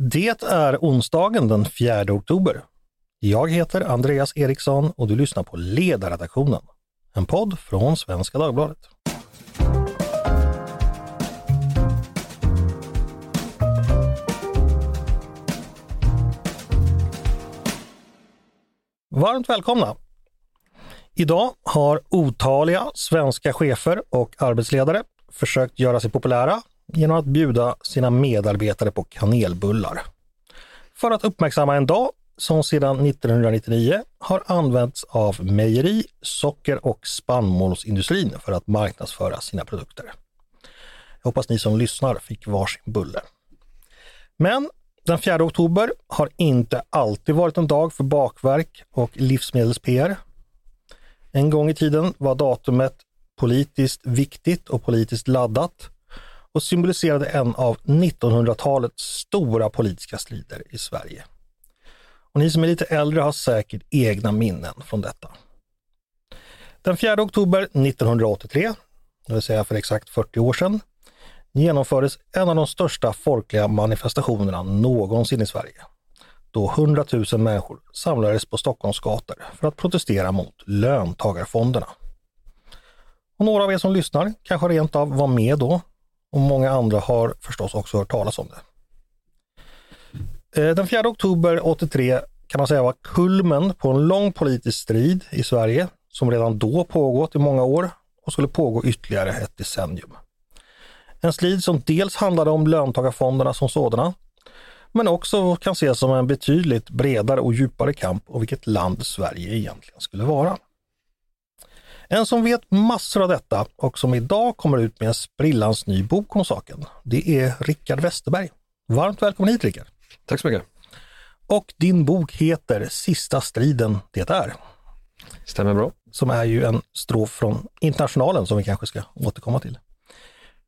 Det är onsdagen den 4 oktober. Jag heter Andreas Eriksson och du lyssnar på Ledarredaktionen, en podd från Svenska Dagbladet. Varmt välkomna! Idag har otaliga svenska chefer och arbetsledare försökt göra sig populära genom att bjuda sina medarbetare på kanelbullar. För att uppmärksamma en dag som sedan 1999 har använts av mejeri, socker och spannmålsindustrin för att marknadsföra sina produkter. Jag hoppas ni som lyssnar fick varsin bulle. Men den 4 oktober har inte alltid varit en dag för bakverk och livsmedels-PR. En gång i tiden var datumet politiskt viktigt och politiskt laddat och symboliserade en av 1900-talets stora politiska strider i Sverige. Och ni som är lite äldre har säkert egna minnen från detta. Den 4 oktober 1983, det vill säga för exakt 40 år sedan, genomfördes en av de största folkliga manifestationerna någonsin i Sverige. Då 100 000 människor samlades på Stockholms gator för att protestera mot löntagarfonderna. Och några av er som lyssnar kanske rent av var med då och många andra har förstås också hört talas om det. Eh, den 4 oktober 83 kan man säga var kulmen på en lång politisk strid i Sverige som redan då pågått i många år och skulle pågå ytterligare ett decennium. En strid som dels handlade om löntagarfonderna som sådana, men också kan ses som en betydligt bredare och djupare kamp om vilket land Sverige egentligen skulle vara. En som vet massor av detta och som idag kommer ut med en sprillans ny bok om saken, det är Rickard Westerberg. Varmt välkommen hit Rickard! Tack så mycket! Och din bok heter Sista striden det är. Stämmer bra. Som är ju en strof från Internationalen som vi kanske ska återkomma till.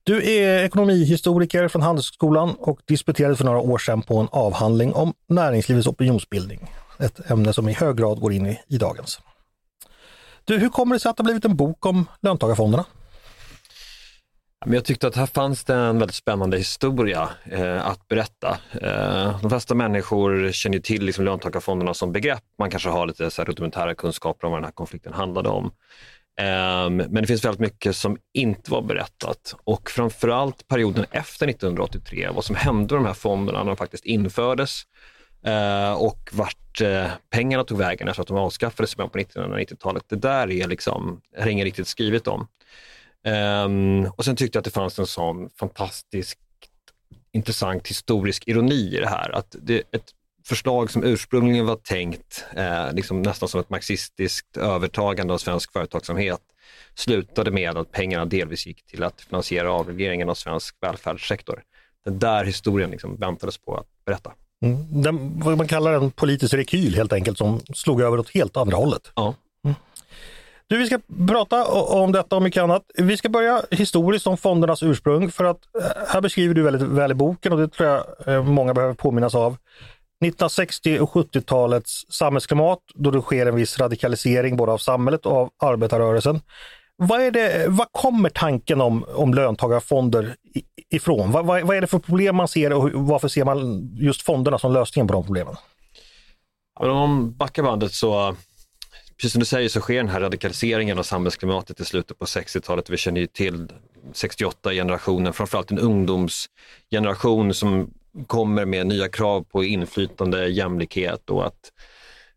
Du är ekonomihistoriker från Handelshögskolan och disputerade för några år sedan på en avhandling om näringslivets opinionsbildning. Ett ämne som i hög grad går in i, i dagens. Du, hur kommer det sig att det blivit en bok om löntagarfonderna? Jag tyckte att här fanns det en väldigt spännande historia eh, att berätta. Eh, de flesta människor känner till liksom löntagarfonderna som begrepp. Man kanske har lite så här rudimentära kunskaper om vad den här konflikten handlade om. Eh, men det finns väldigt mycket som inte var berättat och framförallt perioden efter 1983, vad som hände med de här fonderna när de faktiskt infördes Eh, och vart eh, pengarna tog vägen efter att de avskaffades på 1990-talet. Det där är liksom, är inget riktigt skrivet om. Um, och sen tyckte jag att det fanns en sån fantastiskt intressant historisk ironi i det här. Att det ett förslag som ursprungligen var tänkt eh, liksom nästan som ett marxistiskt övertagande av svensk företagsamhet slutade med att pengarna delvis gick till att finansiera avregleringen av svensk välfärdssektor. Den där historien liksom väntades på att berätta. Mm. Den, vad man kallar en politisk rekyl helt enkelt som slog över åt helt andra hållet. Ja. Mm. Du, vi ska prata om detta och mycket annat. Vi ska börja historiskt om fondernas ursprung för att eh, här beskriver du väldigt väl i boken och det tror jag eh, många behöver påminnas av. 1960 och 70-talets samhällsklimat då det sker en viss radikalisering både av samhället och av arbetarrörelsen. Vad, är det, vad kommer tanken om, om löntagarfonder ifrån? Vad, vad, vad, är det för problem man ser och varför ser man just fonderna som lösningen på de problemen? Men om man backar bandet så, precis som du säger, så sker den här radikaliseringen av samhällsklimatet i slutet på 60-talet. Vi känner ju till 68-generationen, framförallt en ungdomsgeneration som kommer med nya krav på inflytande, jämlikhet och att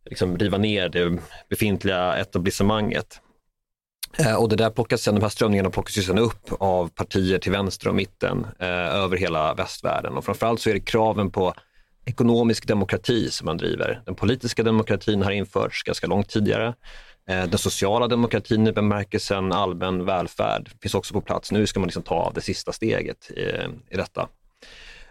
liksom riva ner det befintliga etablissemanget. Eh, och det där plockas sen, de här strömningarna plockas ju sen upp av partier till vänster och mitten eh, över hela västvärlden och framförallt så är det kraven på ekonomisk demokrati som man driver. Den politiska demokratin har införts ganska långt tidigare. Eh, den sociala demokratin i bemärkelsen allmän välfärd finns också på plats. Nu ska man liksom ta av det sista steget i, i detta.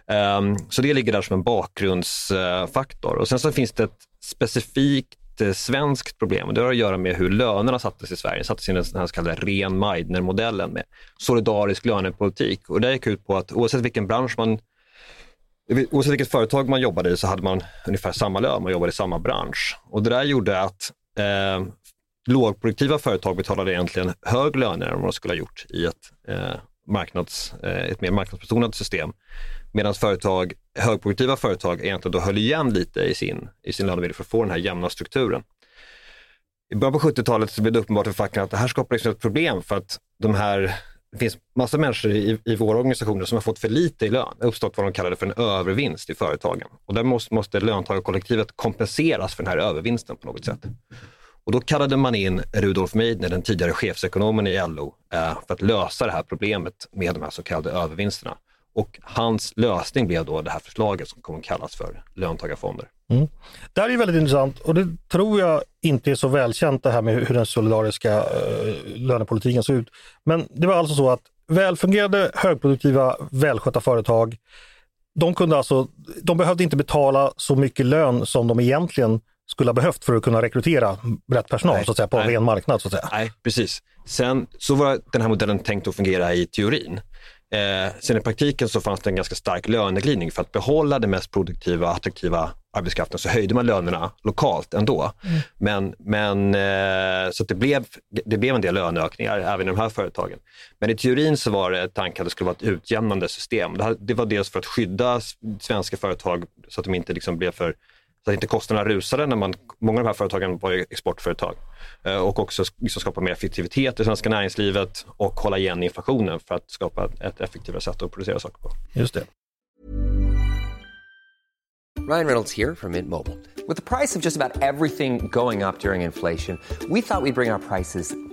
Eh, så det ligger där som en bakgrundsfaktor. Och sen så finns det ett specifikt ett svenskt problem och det har att göra med hur lönerna sattes i Sverige. Det sattes i den här så kallade ren Meidner-modellen med solidarisk lönepolitik. Och det gick ut på att oavsett vilken bransch man Oavsett vilket företag man jobbade i så hade man ungefär samma lön, man jobbade i samma bransch. Och det där gjorde att eh, lågproduktiva företag betalade egentligen högre löner än vad de skulle ha gjort i ett eh, marknads, eh, ett mer marknadsbetonat system. Medan företag, högproduktiva företag egentligen då höll igen lite i sin, i sin lönebildning för att få den här jämna strukturen. I början på 70-talet så blev det uppenbart för facken att det här skapar liksom ett problem för att de här det finns massa människor i, i våra organisationer som har fått för lite i lön. Det har uppstått vad de kallade för en övervinst i företagen. Och där måste, måste löntagarkollektivet kompenseras för den här övervinsten på något sätt. Och då kallade man in Rudolf Meidner, den tidigare chefsekonomen i LO, eh, för att lösa det här problemet med de här så kallade övervinsterna. Och hans lösning blev då det här förslaget som kommer att kallas för löntagarfonder. Mm. Det här är väldigt intressant och det tror jag inte är så välkänt det här med hur den solidariska eh, lönepolitiken ser ut. Men det var alltså så att välfungerande, högproduktiva, välskötta företag, de, kunde alltså, de behövde inte betala så mycket lön som de egentligen skulle ha behövt för att kunna rekrytera rätt personal nej, så att säga, på nej. en ren marknad. Så att säga. Nej, precis. Sen så var den här modellen tänkt att fungera i teorin. Eh, sen i praktiken så fanns det en ganska stark löneglidning. För att behålla den mest produktiva och attraktiva arbetskraften så höjde man lönerna lokalt ändå. Mm. Men, men, eh, så det, blev, det blev en del löneökningar även i de här företagen. Men i teorin så var det tanken att det skulle vara ett utjämnande system. Det, det var dels för att skydda svenska företag så att de inte liksom blev för så att inte kostnaderna rusade när man, många av de här företagen var ju exportföretag. Eh, och också liksom skapa mer effektivitet i svenska näringslivet och hålla igen inflationen för att skapa ett effektivare sätt att producera saker på. Just det. Ryan Reynolds här från Mint Mobile. Med priset på nästan allt som går upp under inflationen, trodde vi att vi skulle bring våra priser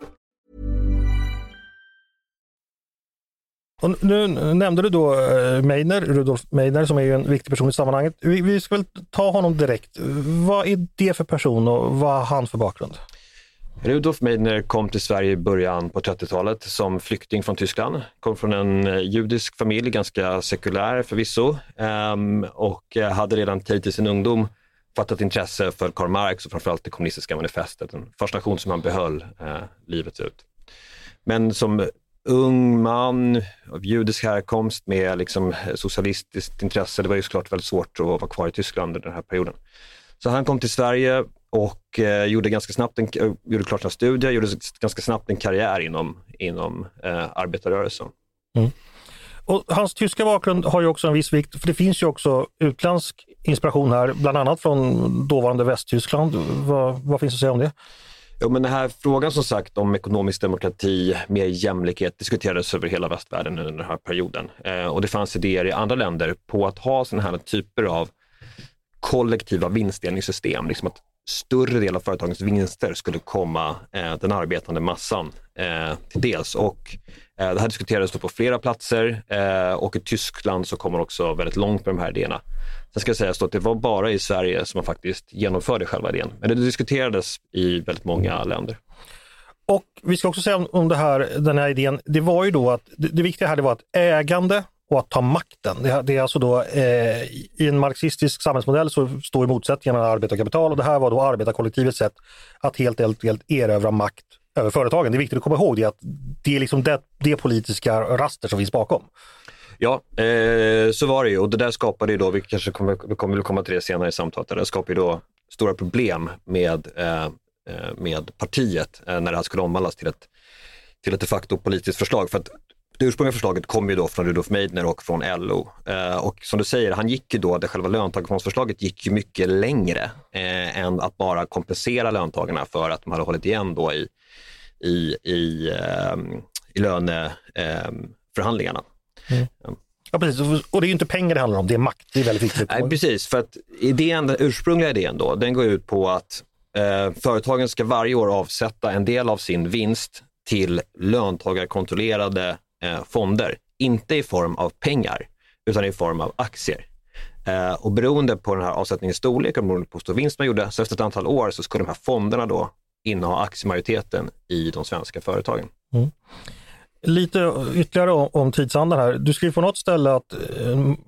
Och nu nämnde du då eh, Meiner, Rudolf Meiner som är en viktig person i sammanhanget. Vi, vi ska väl ta honom direkt. Vad är det för person och vad har han för bakgrund? Rudolf Meidner kom till Sverige i början på 30-talet som flykting från Tyskland. Kom från en eh, judisk familj, ganska sekulär förvisso, ehm, och eh, hade redan tidigt i sin ungdom fattat intresse för Karl Marx och framförallt det kommunistiska manifestet, en fascination som han behöll livet ut. Men som ung man av judisk härkomst med liksom socialistiskt intresse. Det var ju såklart väldigt svårt att vara kvar i Tyskland under den här perioden. Så han kom till Sverige och eh, gjorde ganska snabbt en, eh, gjorde klart sina studier, gjorde ganska snabbt en karriär inom, inom eh, arbetarrörelsen. Mm. Och hans tyska bakgrund har ju också en viss vikt, för det finns ju också utländsk inspiration här, bland annat från dåvarande Västtyskland. Vad, vad finns att säga om det? Jo, men den här frågan som sagt om ekonomisk demokrati, mer jämlikhet diskuterades över hela västvärlden under den här perioden. Eh, och det fanns idéer i andra länder på att ha sådana här typer av kollektiva vinstdelningssystem. Liksom att större del av företagens vinster skulle komma eh, den arbetande massan eh, till dels. Och, eh, det här diskuterades på flera platser eh, och i Tyskland så kommer man också väldigt långt med de här idéerna. Sen ska sägas att det var bara i Sverige som man faktiskt genomförde själva idén, men det diskuterades i väldigt många länder. Och vi ska också säga om det här, den här idén, det var ju då att det, det viktiga här det var att ägande och att ta makten. Det, det är alltså då eh, i en marxistisk samhällsmodell så står motsättningen mellan arbete och kapital och det här var då arbetarkollektivets sätt att helt enkelt erövra makt över företagen. Det är viktigt att komma ihåg det, att det är liksom det, det politiska raster som finns bakom. Ja, eh, så var det ju och det där skapade ju då, vi kanske kommer, vi kommer komma till det senare i samtalet, det skapade ju då stora problem med, eh, eh, med partiet eh, när det här skulle omvandlas till ett, till ett de facto politiskt förslag. För att det ursprungliga förslaget kom ju då från Rudolf Meidner och från LO. Eh, och som du säger, han gick ju då, det själva löntagarfondsförslaget gick ju mycket längre eh, än att bara kompensera löntagarna för att de hade hållit igen då i, i, i, eh, i löneförhandlingarna. Eh, Mm. Ja, precis. Och det är ju inte pengar det handlar om, det är makt. Det är väldigt viktigt. Nej, precis, för att idén, den ursprungliga idén då, den går ut på att eh, företagen ska varje år avsätta en del av sin vinst till löntagarkontrollerade eh, fonder. Inte i form av pengar, utan i form av aktier. Eh, och beroende på den här avsättningens storlek och beroende på hur stor vinst man gjorde, så efter ett antal år så skulle de här fonderna då inneha aktiemajoriteten i de svenska företagen. Mm. Lite ytterligare om, om tidsandan här. Du skrev på något ställe att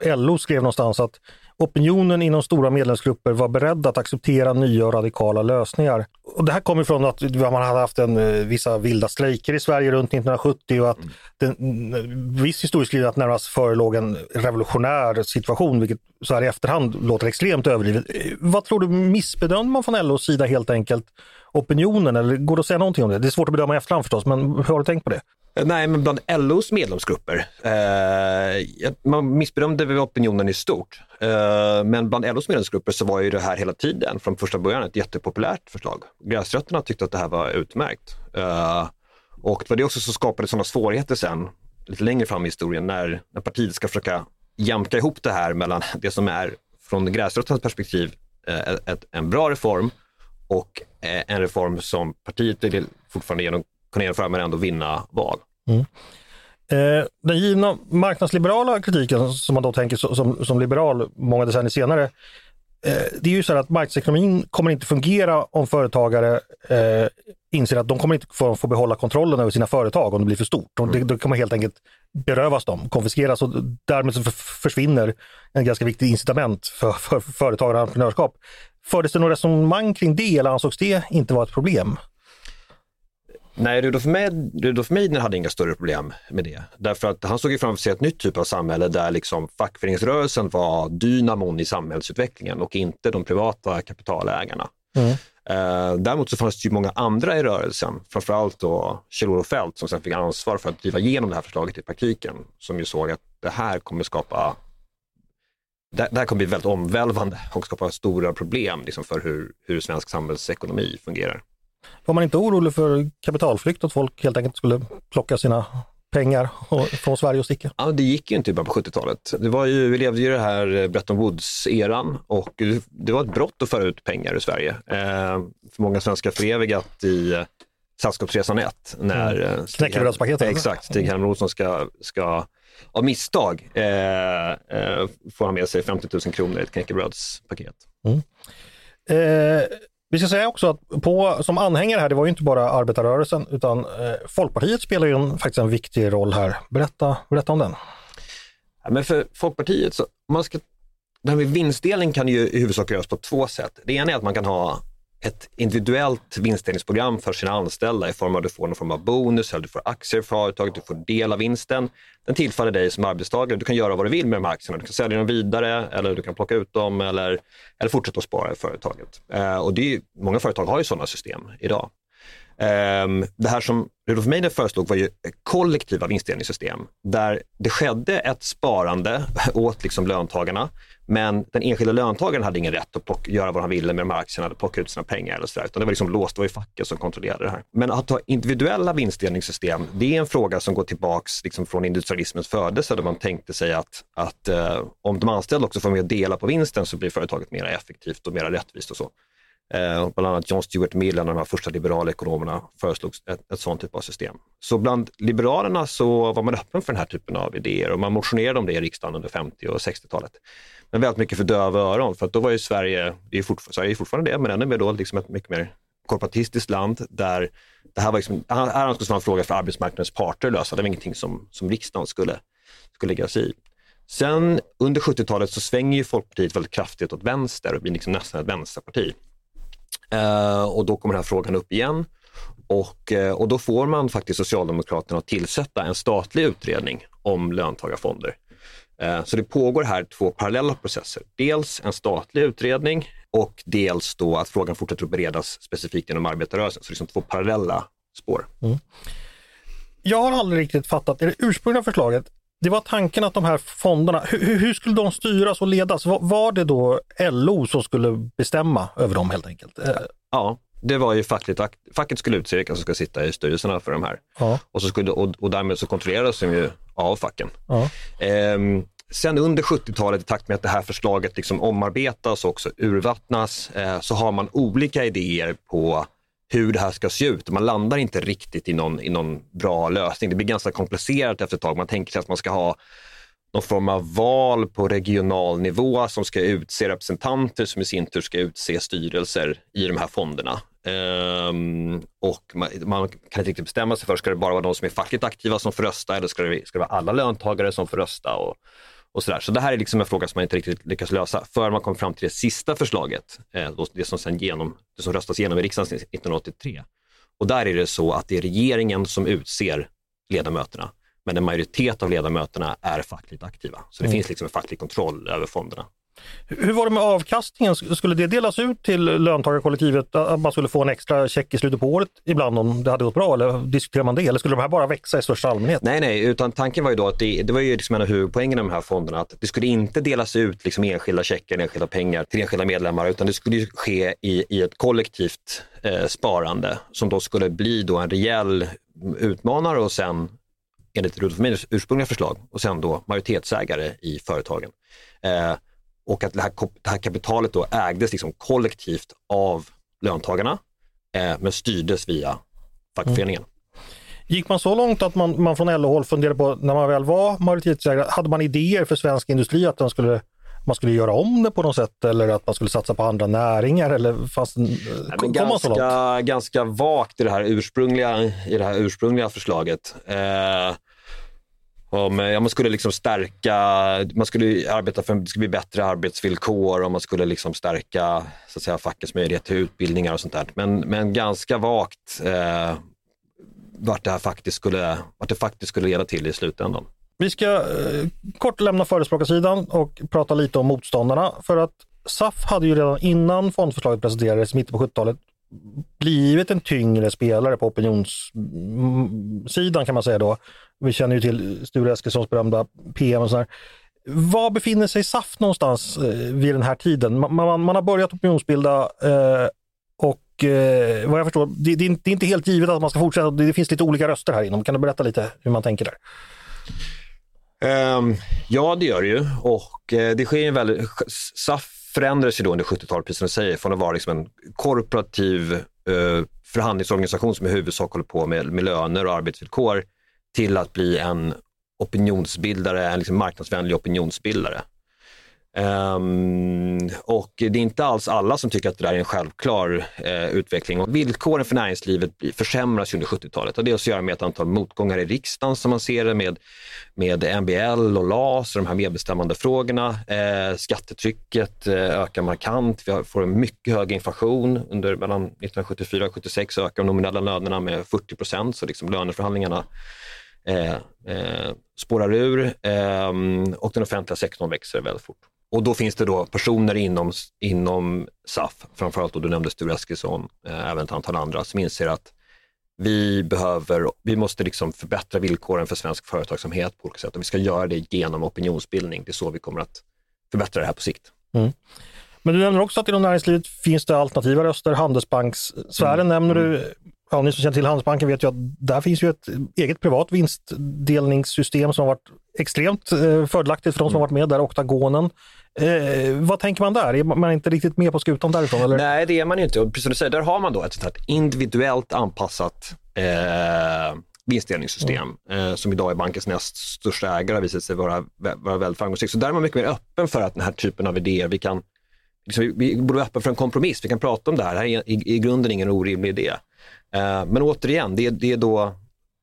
eh, LO skrev någonstans att opinionen inom stora medlemsgrupper var beredd att acceptera nya och radikala lösningar. Och det här kommer från att man hade haft en, eh, vissa vilda strejker i Sverige runt 1970 och att den, mm, viss historisk att närmast förelåg en revolutionär situation, vilket så här i efterhand låter extremt överdrivet. Eh, vad tror du, missbedömde man från LOs sida helt enkelt opinionen eller går det att säga någonting om det? Det är svårt att bedöma i efterhand förstås, men hur har du tänkt på det? Eh, nej, men bland LOs medlemsgrupper, eh, man missbedömde väl opinionen i stort. Eh, men bland LOs medlemsgrupper så var ju det här hela tiden, från första början, ett jättepopulärt förslag. Gräsrötterna tyckte att det här var utmärkt. Eh, och det var det också som skapade sådana svårigheter sen, lite längre fram i historien, när, när partiet ska försöka jämka ihop det här mellan det som är, från gräsrötternas perspektiv, ett, ett, en bra reform och eh, en reform som partiet vill fortfarande genom, kunna genomföra men ändå vinna val. Eh, den givna marknadsliberala kritiken som man då tänker so- som, som liberal många decennier senare, eh, det är ju så att marknadsekonomin kommer inte fungera om företagare eh, inser att de kommer inte få, få behålla kontrollen över sina företag om det blir för stort. Och det, då kommer helt enkelt berövas dem, konfiskeras och därmed försvinner en ganska viktig incitament för, för företagare och entreprenörskap. Fördes det några resonemang kring det eller ansågs det inte vara ett problem? Nej, Rudolf, Med, Rudolf Meidner hade inga större problem med det. Därför att han såg ju framför sig ett nytt typ av samhälle där liksom fackföreningsrörelsen var dynamon i samhällsutvecklingen och inte de privata kapitalägarna. Eh, däremot så fanns det ju många andra i rörelsen, framförallt då Kjell-Olof Feldt som sen fick ansvar för att driva igenom det här förslaget i praktiken, som ju såg att det här kommer skapa det det här kommer bli väldigt omvälvande och skapa stora problem liksom, för hur, hur svensk samhällsekonomi fungerar. Var man inte orolig för kapitalflykt, att folk helt enkelt skulle plocka sina pengar och- från Sverige och sticka? Ja, det gick ju inte i början på 70-talet. Det var ju, vi levde ju i det här eh, Bretton Woods-eran och det- det var ett brott att föra ut pengar ur Sverige. Eh, för många svenskar förevigat i eh, Sällskapsresan 1 när mm. Knäckebrödspaketet, eller? Exakt, Stig Helmer Olsson ska, ska av misstag eh, eh, får han med sig 50 000 kronor i ett knäckebrödspaket. Eh, vi ska säga också att på, som anhängare här, det var ju inte bara arbetarrörelsen utan eh, Folkpartiet spelar ju en, faktiskt en viktig roll här. Berätta, berätta om den. Ja, men för Folkpartiet, så, man ska, det här med vinstdelning kan ju i huvudsak göras på två sätt. Det ena är att man kan ha ett individuellt vinstdelningsprogram för sina anställda i form av att du får någon form av bonus eller du får aktier i företaget, du får del av vinsten. Den tillfaller dig som arbetstagare. Du kan göra vad du vill med de här aktierna. Du kan sälja dem vidare eller du kan plocka ut dem eller, eller fortsätta att spara i företaget. Eh, och det är, många företag har ju sådana system idag. Ehm, det här som Rudolf Meidner föreslog var ju kollektiva vinstdelningssystem där det skedde ett sparande åt liksom löntagarna men den enskilda löntagaren hade ingen rätt att plocka, göra vad han ville med de här aktierna, eller plocka ut sina pengar eller sådär, utan det var liksom låst, det var ju facket som kontrollerade det här. Men att ha individuella vinstdelningssystem, det är en fråga som går tillbaks liksom från industrialismens födelse där man tänkte sig att, att eh, om de anställda också får med och dela på vinsten så blir företaget mer effektivt och mer rättvist och så. Eh, bland annat John Stuart Mill, en av de här första liberala ekonomerna, föreslog ett, ett sånt typ av system. Så bland liberalerna så var man öppen för den här typen av idéer och man motionerade om det i riksdagen under 50 och 60-talet. Men väldigt mycket för döva öron, för att då var ju Sverige, det är fortfarande, Sverige är fortfarande det, men ännu mer då liksom ett mycket mer korporatistiskt land där det här var liksom, här skulle vara en fråga för arbetsmarknadens parter att lösa, det var ingenting som, som riksdagen skulle, skulle lägga sig i. Sen under 70-talet så svänger ju Folkpartiet väldigt kraftigt åt vänster och blir liksom nästan ett vänsterparti. Eh, och då kommer den här frågan upp igen. Och, eh, och då får man faktiskt Socialdemokraterna att tillsätta en statlig utredning om löntagarfonder. Eh, så det pågår här två parallella processer. Dels en statlig utredning och dels då att frågan fortsätter att beredas specifikt inom arbetarrörelsen. Så det är liksom två parallella spår. Mm. Jag har aldrig riktigt fattat, i det ursprungliga förslaget, det var tanken att de här fonderna, hur, hur skulle de styras och ledas? Var, var det då LO som skulle bestämma över dem helt enkelt? Eh, Ja, det var ju fackligt, akt- facket skulle utse vilka som ska sitta i styrelserna för de här. Ja. Och, så skulle, och, och därmed så kontrolleras de ju av facken. Ja. Ehm, sen under 70-talet, i takt med att det här förslaget liksom omarbetas och också urvattnas, eh, så har man olika idéer på hur det här ska se ut. Man landar inte riktigt i någon, i någon bra lösning. Det blir ganska komplicerat efter ett tag. Man tänker sig att man ska ha någon form av val på regional nivå som ska utse representanter som i sin tur ska utse styrelser i de här fonderna. Um, och man, man kan inte riktigt bestämma sig för, ska det bara vara de som är fackligt aktiva som får rösta eller ska det, ska det vara alla löntagare som får rösta? Och, och sådär. Så det här är liksom en fråga som man inte riktigt lyckas lösa förrän man kom fram till det sista förslaget, eh, det som sen genom, det som röstas igenom i riksdagen 1983. Och där är det så att det är regeringen som utser ledamöterna, men en majoritet av ledamöterna är fackligt aktiva. Så det mm. finns liksom en facklig kontroll över fonderna. Hur var det med avkastningen? Skulle det delas ut till löntagarkollektivet? Att man skulle få en extra check i slutet på året ibland om det hade gått bra? Eller diskuterar man det? Eller skulle de här bara växa i största allmänhet? Nej, nej, utan tanken var ju då att det, det var ju liksom en av huvudpoängen med de här fonderna, att det skulle inte delas ut liksom enskilda checkar, enskilda pengar till enskilda medlemmar, utan det skulle ske i, i ett kollektivt eh, sparande som då skulle bli då en rejäl utmanare och sen enligt Rudolf Meidners ursprungliga förslag och sen då majoritetsägare i företagen. Eh, och att det här, det här kapitalet då ägdes liksom kollektivt av löntagarna eh, men styrdes via fackföreningen. Mm. Gick man så långt att man, man från LO-håll funderade på, när man väl var majoritetsägare, hade man idéer för svensk industri att man skulle, man skulle göra om det på något sätt eller att man skulle satsa på andra näringar? Eller fast, Nej, kom ganska, man så långt? Ganska vagt i det här ursprungliga, i det här ursprungliga förslaget. Eh, om, ja, man skulle liksom stärka, man skulle arbeta för att det skulle bli bättre arbetsvillkor och man skulle liksom stärka så att säga, fackets möjlighet till utbildningar och sånt där. Men, men ganska vagt eh, vart, det här faktiskt skulle, vart det faktiskt skulle leda till i slutändan. Vi ska eh, kort lämna förespråkarsidan och prata lite om motståndarna. För att SAF hade ju redan innan fondförslaget presenterades i mitten på 70-talet blivit en tyngre spelare på opinionssidan kan man säga då. Vi känner ju till Sture Eskilssons berömda PM och sådär. Var befinner sig SAF någonstans eh, vid den här tiden? Man, man, man har börjat opinionsbilda eh, och eh, vad jag förstår, det, det, är inte, det, är inte helt givet att man ska fortsätta. Det finns lite olika röster här inom. Kan du berätta lite hur man tänker där? Um, ja, det gör det ju och eh, det sker en väldigt... SAF förändrades ju då under 70-talet, precis som du säger, från att vara liksom en korporativ eh, förhandlingsorganisation som i huvudsak håller på med, med löner och arbetsvillkor till att bli en opinionsbildare, en liksom marknadsvänlig opinionsbildare. Um, och det är inte alls alla som tycker att det där är en självklar uh, utveckling. Och villkoren för näringslivet försämras under 70-talet och det har att göra med ett antal motgångar i riksdagen som man ser det med, med MBL och LAS och de här medbestämmande frågorna. Uh, skattetrycket uh, ökar markant. Vi får en mycket hög inflation. Under mellan 1974 och 76 ökar de nominella lönerna med 40 procent, så liksom löneförhandlingarna eh, spårar ur ehm, och den offentliga sektorn växer väldigt fort. Och då finns det då personer inom, inom SAF, framförallt då du nämnde Sture Eskilsson, eh, även ett antal andra, som inser att vi behöver, vi måste liksom förbättra villkoren för svensk företagsamhet på olika sätt och vi ska göra det genom opinionsbildning. Det är så vi kommer att förbättra det här på sikt. Mm. Men du nämner också att inom näringslivet finns det alternativa röster. Handelsbankssfären mm. nämner du. Mm. Ja, ni som känner till Handelsbanken vet ju att där finns ju ett eget privat vinstdelningssystem som har varit extremt eh, fördelaktigt för de som har varit med där, oktagonen. Eh, vad tänker man där? Är man inte riktigt med på skutan därifrån? Eller? Nej, det är man inte. precis som du säger, där har man då ett sånt individuellt anpassat eh, vinstdelningssystem mm. eh, som idag är bankens näst största ägare har visat sig vara, vara väldigt framgångsrikt. Så där är man mycket mer öppen för att den här typen av idéer, vi kan liksom, vi borde vara öppna för en kompromiss, vi kan prata om det här, det här är i, i grunden ingen orimlig idé. Eh, men återigen, det, det är då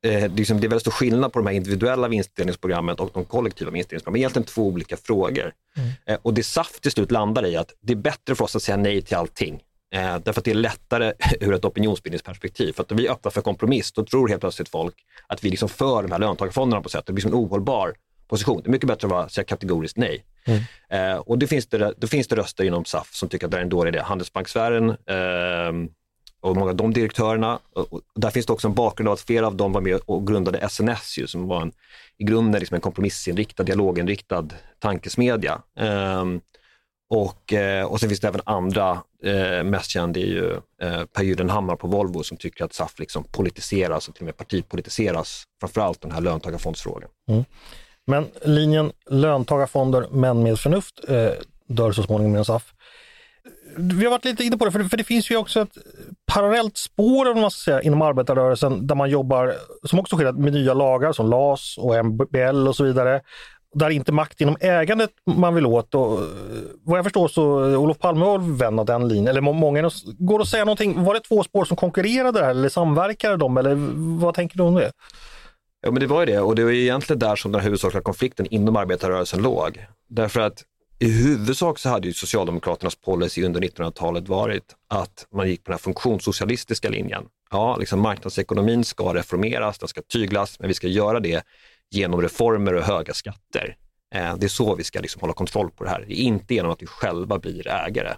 eh, liksom, det är väldigt stor skillnad på de här individuella vinstdelningsprogrammen och de kollektiva vinstdelningsprogrammen. Det är egentligen två olika frågor. Mm. Eh, och det SAF till slut landar i att det är bättre för oss att säga nej till allting. Eh, därför att det är lättare ur ett opinionsbildningsperspektiv. För att när vi öppnar för kompromiss, då tror helt plötsligt folk att vi liksom för de här löntagarfonderna på sätt. Det blir som en ohållbar position. Det är mycket bättre att vara, säga kategoriskt nej. Mm. Eh, och det finns det, då finns det röster inom SAF som tycker att det är en dålig idé. Handelsbanksfären, eh, och många av de direktörerna. Och där finns det också en bakgrund av att flera av dem var med och grundade SNS ju, som var en, i grunden liksom en kompromissinriktad, dialoginriktad tankesmedja. Um, och, eh, och sen finns det även andra, eh, mest känd är ju eh, Per Gyllenhammar på Volvo som tycker att SAF liksom politiseras och till och med partipolitiseras, framförallt den här löntagarfondsfrågan. Mm. Men linjen löntagarfonder men med förnuft eh, dör så småningom med SAF vi har varit lite inne på det, för, för det finns ju också ett parallellt spår man ska säga, inom arbetarrörelsen där man jobbar, som också sker med nya lagar som LAS och MBL och så vidare. Där inte makt inom ägandet man vill åt. Och, eh, vad jag förstår så eh, Olof Palme var vän av den linjen, eller många. Går det att säga någonting, var det två spår som konkurrerade där eller samverkade de eller vad tänker du om det? Ja, men det var ju det och det var egentligen där som den huvudsakliga konflikten inom arbetarrörelsen låg. Därför att i huvudsak så hade ju Socialdemokraternas policy under 1900-talet varit att man gick på den här funktionssocialistiska linjen. Ja, liksom marknadsekonomin ska reformeras, den ska tyglas, men vi ska göra det genom reformer och höga skatter. Eh, det är så vi ska liksom hålla kontroll på det här, inte genom att vi själva blir ägare.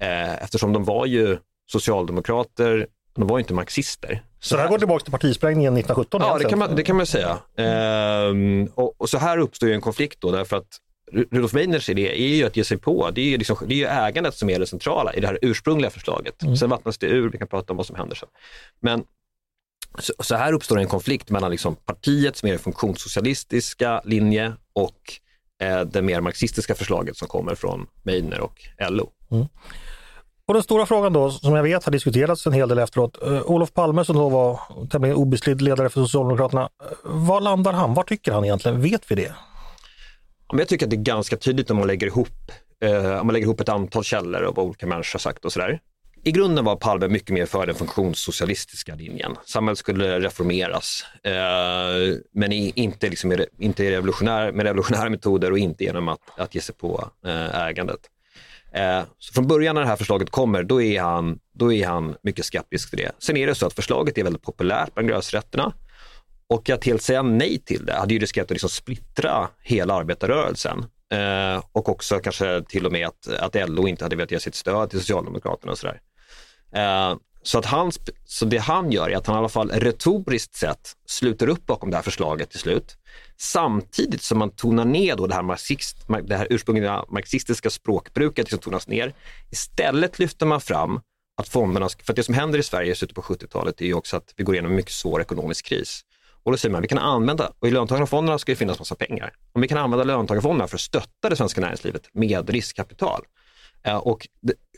Eh, eftersom de var ju socialdemokrater, de var ju inte marxister. Så det här går tillbaka till partisprängningen 1917? Ja, det kan, man, det kan man säga. Ehm, och, och, så här uppstår ju en konflikt då, därför att Rudolf Meidners idé är ju att ge sig på, det är ju, liksom, det är ju ägandet som är det centrala i det här ursprungliga förslaget. Mm. Sen vattnas det ur, vi kan prata om vad som händer sen. Men så, så här uppstår en konflikt mellan liksom partiets mer funktionssocialistiska linje och eh, det mer marxistiska förslaget som kommer från Meidner och LO. Mm. Och den stora frågan då, som jag vet har diskuterats en hel del efteråt. Uh, Olof Palme som då var tämligen obestridd ledare för Socialdemokraterna. Uh, var landar han? Vad tycker han egentligen? Vet vi det? Men jag tycker att det är ganska tydligt om man lägger ihop, eh, om man lägger ihop ett antal källor och vad olika människor har sagt och sådär. I grunden var Palme mycket mer för den funktionssocialistiska linjen. Samhället skulle reformeras, eh, men inte, liksom med, inte revolutionär, med revolutionära metoder och inte genom att, att ge sig på eh, ägandet. Eh, så från början när det här förslaget kommer, då är, han, då är han mycket skeptisk till det. Sen är det så att förslaget är väldigt populärt bland gräsrätterna och att helt säga nej till det hade ju riskerat att liksom splittra hela arbetarrörelsen. Eh, och också kanske till och med att, att LO inte hade velat ge sitt stöd till Socialdemokraterna och sådär. Eh, så, att han, så det han gör är att han i alla fall retoriskt sett sluter upp bakom det här förslaget till slut. Samtidigt som man tonar ner då det här, marxist, det här ursprungliga marxistiska språkbruket liksom tonas ner. Istället lyfter man fram att fonderna, för det som händer i Sverige i slutet på 70-talet är ju också att vi går igenom en mycket svår ekonomisk kris. Och då säger man, vi kan använda, och i löntagarfonderna ska det finnas massa pengar. Om vi kan använda löntagarfonderna för att stötta det svenska näringslivet med riskkapital, eh, och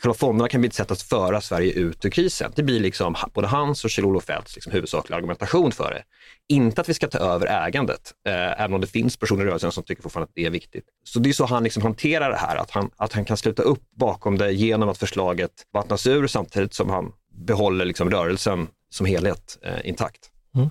själva fonderna kan bli ett sätt att föra Sverige ut ur krisen. Det blir liksom både hans och Kjell-Olof Feldts liksom huvudsakliga argumentation för det. Inte att vi ska ta över ägandet, eh, även om det finns personer i rörelsen som tycker fortfarande att det är viktigt. Så det är så han liksom hanterar det här, att han, att han kan sluta upp bakom det genom att förslaget vattnas ur samtidigt som han behåller liksom rörelsen som helhet eh, intakt. Mm.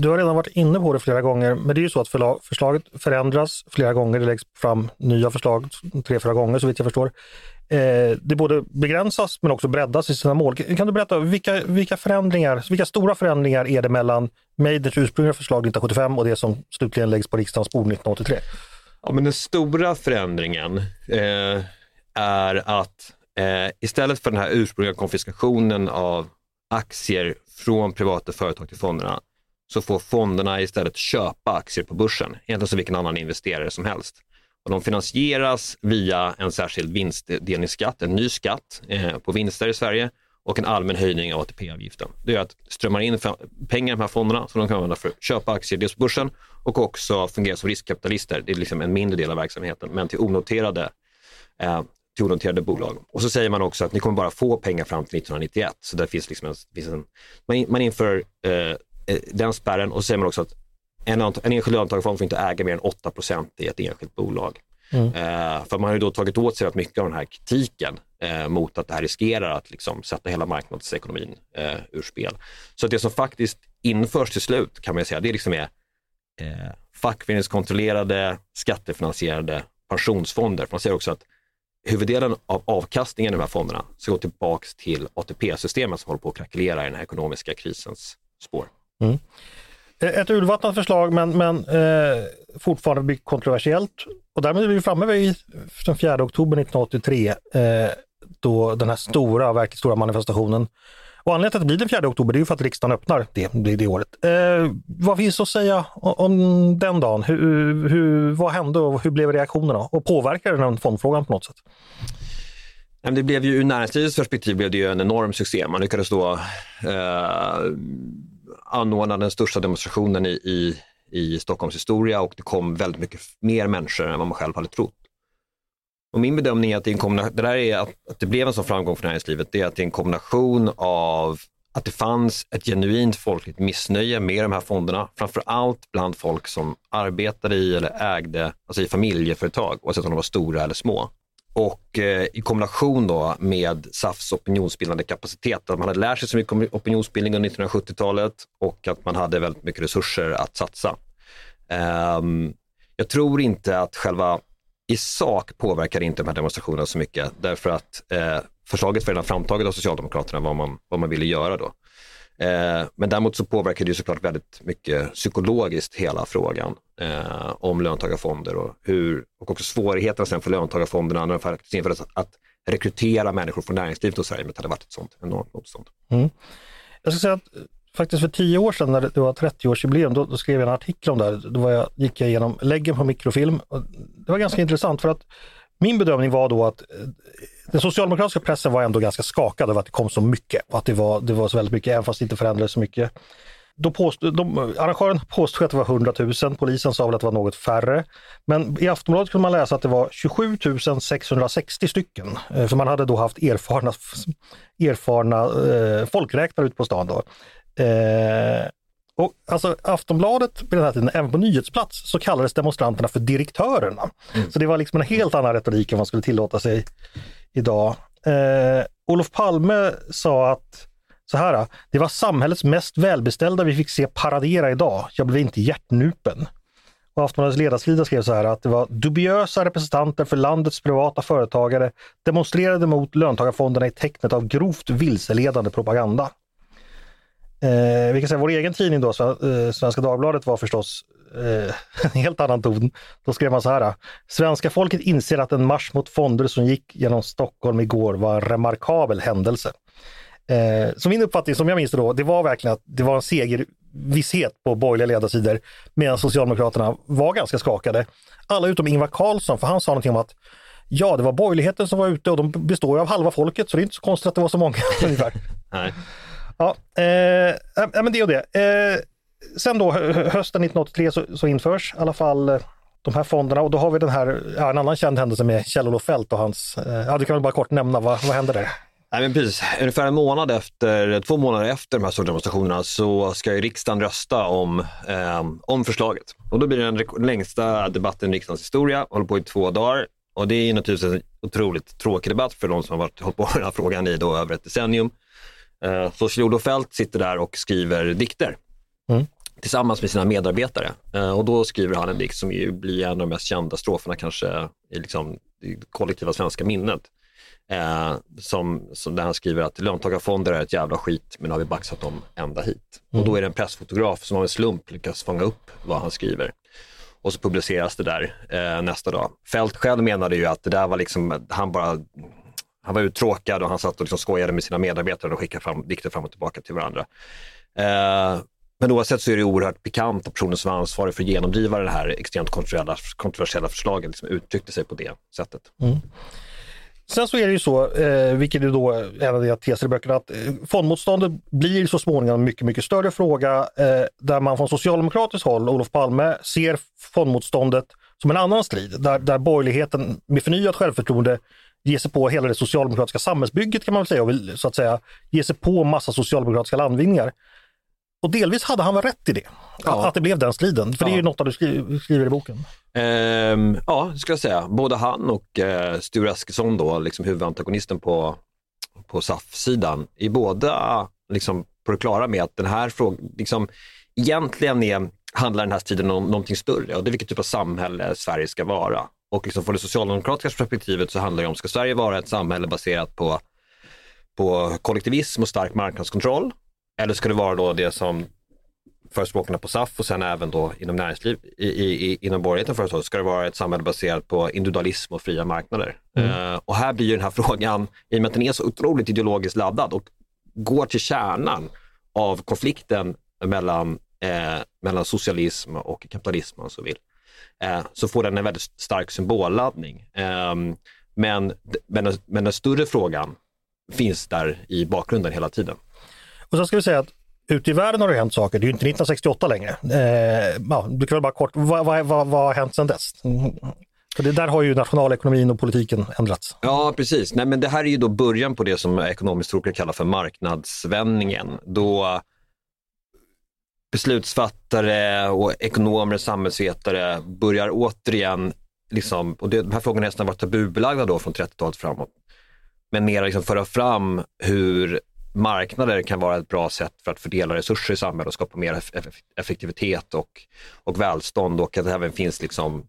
Du har redan varit inne på det flera gånger, men det är ju så att förslaget förändras flera gånger. Det läggs fram nya förslag tre, fyra gånger så vitt jag förstår. Eh, det både begränsas men också breddas i sina mål. Kan du berätta vilka, vilka förändringar, vilka stora förändringar är det mellan Meidners ursprungliga förslag 1975 och det som slutligen läggs på riksdagens bord 1983? Ja, men den stora förändringen eh, är att eh, istället för den här ursprungliga konfiskationen av aktier från privata företag till fonderna så får fonderna istället köpa aktier på börsen, egentligen som vilken annan investerare som helst. Och de finansieras via en särskild vinstdelningsskatt, en ny skatt eh, på vinster i Sverige och en allmän höjning av ATP-avgiften. Det gör att strömmar in pengar i de här fonderna som de kan använda för att köpa aktier dels på börsen och också fungera som riskkapitalister. Det är liksom en mindre del av verksamheten, men till onoterade, eh, till onoterade bolag. Och så säger man också att ni kommer bara få pengar fram till 1991. Så där finns liksom en, finns en man, man inför Eh, den spärren och så säger man också att en, en enskild löntagarfond får inte äga mer än 8% i ett enskilt bolag. Mm. Eh, för man har ju då tagit åt sig rätt mycket av den här kritiken eh, mot att det här riskerar att liksom sätta hela marknadsekonomin eh, ur spel. Så det som faktiskt införs till slut kan man säga, det liksom är eh, fackföreningskontrollerade, skattefinansierade pensionsfonder. Man säger också att huvuddelen av avkastningen i de här fonderna ska gå tillbaks till ATP-systemet som håller på att krackelera i den här ekonomiska krisens spår. Mm. Ett urvattnat förslag men, men eh, fortfarande mycket kontroversiellt. Och därmed är vi framme vid den 4 oktober 1983 eh, då den här stora, verkligt stora manifestationen. Och anledningen till att det blir den 4 oktober det är ju för att riksdagen öppnar det, det, det året. Eh, vad finns att säga om den dagen? Hur, hur, vad hände och hur blev reaktionerna? Och påverkade den fondfrågan på något sätt? Det blev ju ur näringslivets perspektiv blev det ju en enorm succé. Man lyckades då eh, anordna den största demonstrationen i, i, i Stockholms historia och det kom väldigt mycket mer människor än vad man själv hade trott. Och min bedömning är att det, är en det där är att, att det blev en sån framgång för näringslivet, det är att det är en kombination av att det fanns ett genuint folkligt missnöje med de här fonderna, framför allt bland folk som arbetade i eller ägde, alltså i familjeföretag, oavsett om de var stora eller små. Och eh, i kombination då med SAFs opinionsbildande kapacitet, att man hade lärt sig så mycket om opinionsbildning under 1970-talet och att man hade väldigt mycket resurser att satsa. Um, jag tror inte att själva i sak påverkar inte de här demonstrationerna så mycket därför att eh, förslaget var redan framtaget av Socialdemokraterna vad man, vad man ville göra då. Eh, men däremot så påverkar det ju såklart väldigt mycket psykologiskt hela frågan eh, om löntagarfonder och, hur, och också svårigheterna sen för löntagarfonderna när de faktiskt infördes att, att rekrytera människor från näringslivet och Sverige, men det hade varit ett sånt enormt motstånd. Mm. Jag ska säga att eh, faktiskt för tio år sedan när det var 30-årsjubileum, då, då, skrev jag en artikel om det här. Då var jag, gick jag igenom läggen på mikrofilm. det var ganska intressant för att min bedömning var då att eh, den socialdemokratiska pressen var ändå ganska skakad över att det kom så mycket och att det var, det var så väldigt mycket, även fast det inte förändrades så mycket. Då påstod, de, arrangören påstod att det var 100 000, polisen sa väl att det var något färre. Men i Aftonbladet kunde man läsa att det var 27 660 stycken. Eh, för man hade då haft erfarna, erfarna eh, folkräknare ute på stan. Då. Eh, och alltså Aftonbladet vid den här tiden, även på nyhetsplats, så kallades demonstranterna för direktörerna. Mm. Så det var liksom en helt annan retorik än man skulle tillåta sig idag. Eh, Olof Palme sa att så här, äh, det var samhällets mest välbeställda vi fick se paradera idag. Jag blev inte hjärtnupen. Och Aftonbladets ledarsida skrev så här att det var dubiösa representanter för landets privata företagare demonstrerade mot löntagarfonderna i tecknet av grovt vilseledande propaganda. Eh, vi kan säga vår egen tidning då, eh, Svenska Dagbladet var förstås eh, en helt annan ton. Då skrev man så här. Äh, Svenska folket inser att en marsch mot fonder som gick genom Stockholm igår var en remarkabel händelse. Eh, så min uppfattning, som jag minns det då, det var verkligen att det var en segervisshet på borgerliga ledarsidor medan Socialdemokraterna var ganska skakade. Alla utom Ingvar Carlsson, för han sa någonting om att ja, det var borgerligheten som var ute och de består ju av halva folket så det är inte så konstigt att det var så många. Nej. Ja, eh, men det och det. Eh, sen då hösten 1983 så, så, införs i alla fall eh, de här fonderna och då har vi den här, ja, en annan känd händelse med Kjell-Olof Feldt och hans, eh, ja du kan väl bara kort nämna, vad, vad hände där? Nej, men precis. Ungefär en månad efter, två månader efter de här stora demonstrationerna så ska ju riksdagen rösta om, eh, om förslaget. Och då blir det den längsta debatten i riksdagens historia, håller på i två dagar. Och det är naturligtvis en otroligt tråkig debatt för de som har varit, hållit på med den här frågan i då över ett decennium. Eh, så Kjell-Olof Feldt sitter där och skriver dikter mm. tillsammans med sina medarbetare. Eh, och då skriver han en dikt som ju blir en av de mest kända stroferna kanske i liksom, det kollektiva svenska minnet. Eh, som, som där han skriver att löntagarfonder är ett jävla skit men har vi baxat dem ända hit. Mm. Och då är det en pressfotograf som av en slump lyckas fånga upp vad han skriver. Och så publiceras det där eh, nästa dag. Fält själv menade ju att det där var liksom, han bara han var uttråkad och han satt och liksom skojade med sina medarbetare och skickade fram, dikter fram och tillbaka till varandra. Eh, men oavsett så är det oerhört pikant att personen som var ansvarig för att genomdriva det här extremt kontroversiella, kontroversiella förslaget liksom uttryckte sig på det sättet. Mm. Sen så är det ju så, eh, vilket är då en av dina teser i böckerna, att eh, fondmotståndet blir så småningom en mycket, mycket större fråga eh, där man från socialdemokratiskt håll, Olof Palme, ser fondmotståndet som en annan strid, där, där borgerligheten med förnyat självförtroende ger sig på hela det socialdemokratiska samhällsbygget kan man väl säga och vill, så att säga ge sig på massa socialdemokratiska landvinningar. Och delvis hade han väl rätt i det, ja. att det blev den striden. För ja. det är ju något du skriver, i boken. Ehm, ja, det ska jag säga. Både han och eh, Sture Eskilsson, då, liksom huvudantagonisten på, på SAF-sidan, är båda liksom, på det klara med att den här frågan, liksom, egentligen är, handlar den här striden om någonting större och det är vilket typ av samhälle Sverige ska vara. Och liksom från det socialdemokratiska perspektivet så handlar det om, ska Sverige vara ett samhälle baserat på, på kollektivism och stark marknadskontroll? Eller ska det vara då det som förespråkarna på SAF och sen även då inom näringsliv, i, i, inom borgerligheten företag, ska det vara ett samhälle baserat på individualism och fria marknader. Mm. Uh, och här blir ju den här frågan, i och med att den är så otroligt ideologiskt laddad och går till kärnan av konflikten mellan, eh, mellan socialism och kapitalism om man så vill, eh, så får den en väldigt stark symbolladdning. Eh, men, men, men den större frågan finns där i bakgrunden hela tiden. Och så ska vi säga att ute i världen har det hänt saker. Det är ju inte 1968 längre. Eh, ja, du kan väl bara kort, vad, vad, vad, vad har hänt sedan dess? För det där har ju nationalekonomin och politiken ändrats. Ja, precis. Nej, men det här är ju då början på det som ekonomiskt brukar kallar för marknadsvändningen. Då beslutsfattare och ekonomer och samhällsvetare börjar återigen, liksom, och det, de här frågorna har nästan varit tabubelagda då från 30-talet framåt, men mer liksom föra fram hur marknader kan vara ett bra sätt för att fördela resurser i samhället och skapa mer effektivitet och, och välstånd och att det även finns liksom